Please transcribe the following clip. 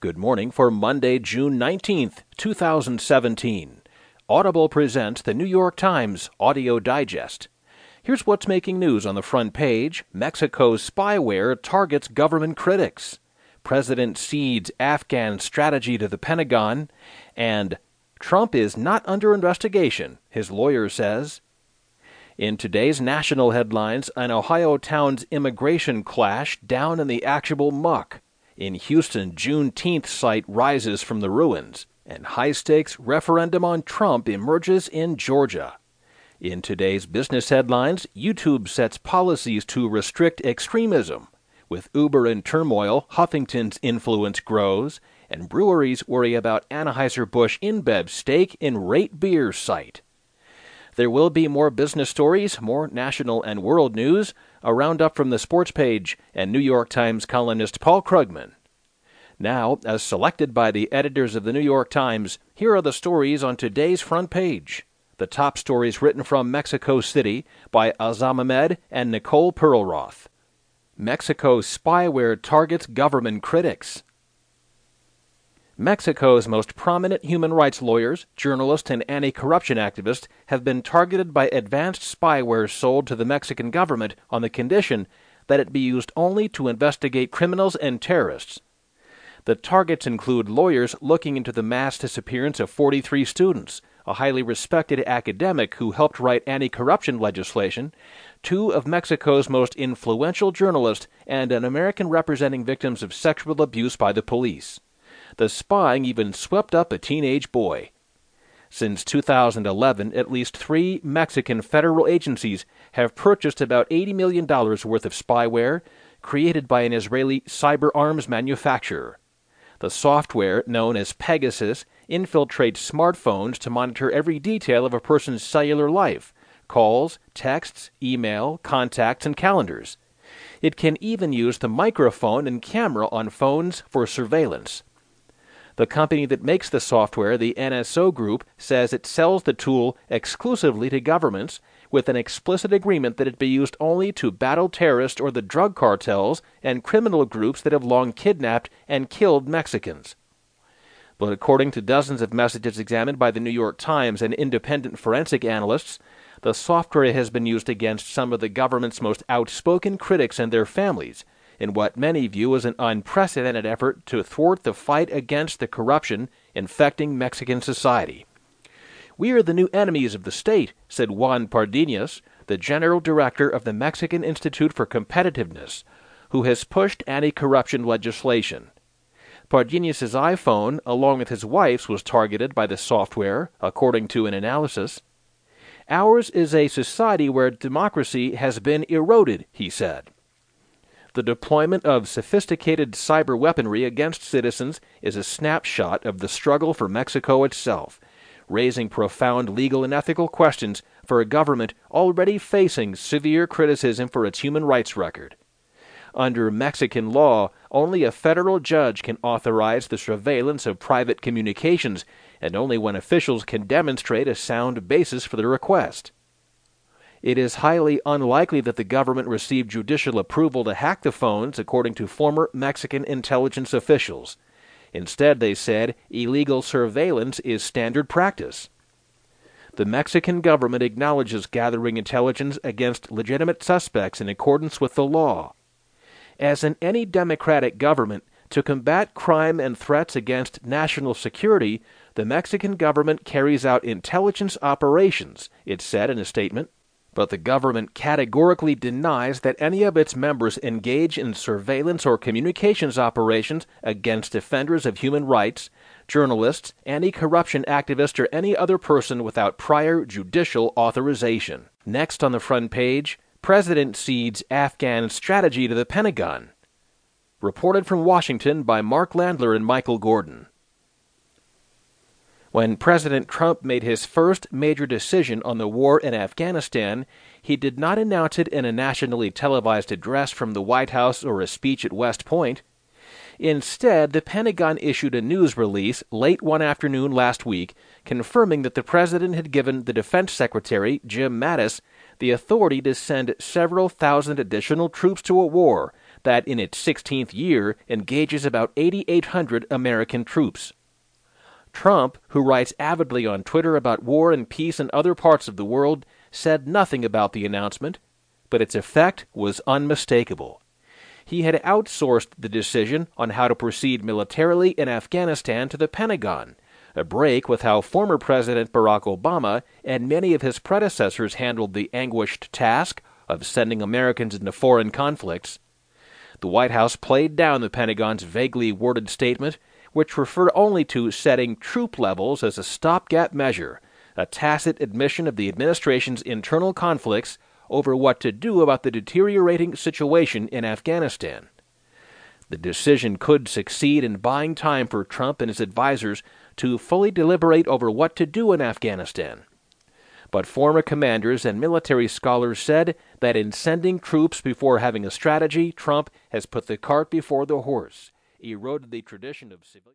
Good morning for Monday, June 19th, 2017. Audible presents the New York Times Audio Digest. Here's what's making news on the front page Mexico's spyware targets government critics. President cedes Afghan strategy to the Pentagon. And Trump is not under investigation, his lawyer says. In today's national headlines, an Ohio town's immigration clash down in the actual muck. In Houston, Juneteenth site rises from the ruins, and high stakes referendum on Trump emerges in Georgia. In today's business headlines, YouTube sets policies to restrict extremism. With Uber in turmoil, Huffington's influence grows, and breweries worry about Anheuser-Busch InBev stake in Rate Beer site. There will be more business stories, more national and world news, a roundup from the sports page, and New York Times columnist Paul Krugman. Now, as selected by the editors of the New York Times, here are the stories on today's front page. The top stories written from Mexico City by Azam Ahmed and Nicole Perlroth. Mexico's spyware targets government critics. Mexico's most prominent human rights lawyers, journalists, and anti corruption activists have been targeted by advanced spyware sold to the Mexican government on the condition that it be used only to investigate criminals and terrorists. The targets include lawyers looking into the mass disappearance of 43 students, a highly respected academic who helped write anti corruption legislation, two of Mexico's most influential journalists, and an American representing victims of sexual abuse by the police. The spying even swept up a teenage boy. Since 2011, at least three Mexican federal agencies have purchased about $80 million worth of spyware created by an Israeli cyber arms manufacturer. The software, known as Pegasus, infiltrates smartphones to monitor every detail of a person's cellular life calls, texts, email, contacts, and calendars. It can even use the microphone and camera on phones for surveillance. The company that makes the software, the NSO Group, says it sells the tool exclusively to governments with an explicit agreement that it be used only to battle terrorists or the drug cartels and criminal groups that have long kidnapped and killed Mexicans. But according to dozens of messages examined by the New York Times and independent forensic analysts, the software has been used against some of the government's most outspoken critics and their families in what many view as an unprecedented effort to thwart the fight against the corruption infecting Mexican society. We are the new enemies of the state, said Juan Pardinas, the general director of the Mexican Institute for Competitiveness, who has pushed anti corruption legislation. Pardinas' iPhone, along with his wife's, was targeted by the software, according to an analysis. Ours is a society where democracy has been eroded, he said. The deployment of sophisticated cyber weaponry against citizens is a snapshot of the struggle for Mexico itself, raising profound legal and ethical questions for a government already facing severe criticism for its human rights record. Under Mexican law, only a federal judge can authorize the surveillance of private communications, and only when officials can demonstrate a sound basis for the request. It is highly unlikely that the government received judicial approval to hack the phones, according to former Mexican intelligence officials. Instead, they said, illegal surveillance is standard practice. The Mexican government acknowledges gathering intelligence against legitimate suspects in accordance with the law. As in any democratic government, to combat crime and threats against national security, the Mexican government carries out intelligence operations, it said in a statement but the government categorically denies that any of its members engage in surveillance or communications operations against defenders of human rights, journalists, anti corruption activists, or any other person without prior judicial authorization. Next on the front page, President cedes Afghan strategy to the Pentagon. Reported from Washington by Mark Landler and Michael Gordon. When President Trump made his first major decision on the war in Afghanistan, he did not announce it in a nationally televised address from the White House or a speech at West Point. Instead, the Pentagon issued a news release late one afternoon last week confirming that the president had given the defense secretary, Jim Mattis, the authority to send several thousand additional troops to a war that in its 16th year engages about 8,800 American troops. Trump, who writes avidly on Twitter about war and peace in other parts of the world, said nothing about the announcement, but its effect was unmistakable. He had outsourced the decision on how to proceed militarily in Afghanistan to the Pentagon, a break with how former President Barack Obama and many of his predecessors handled the anguished task of sending Americans into foreign conflicts. The White House played down the Pentagon's vaguely worded statement which refer only to setting troop levels as a stopgap measure, a tacit admission of the administration's internal conflicts over what to do about the deteriorating situation in Afghanistan. The decision could succeed in buying time for Trump and his advisers to fully deliberate over what to do in Afghanistan. But former commanders and military scholars said that in sending troops before having a strategy, Trump has put the cart before the horse eroded the tradition of civilian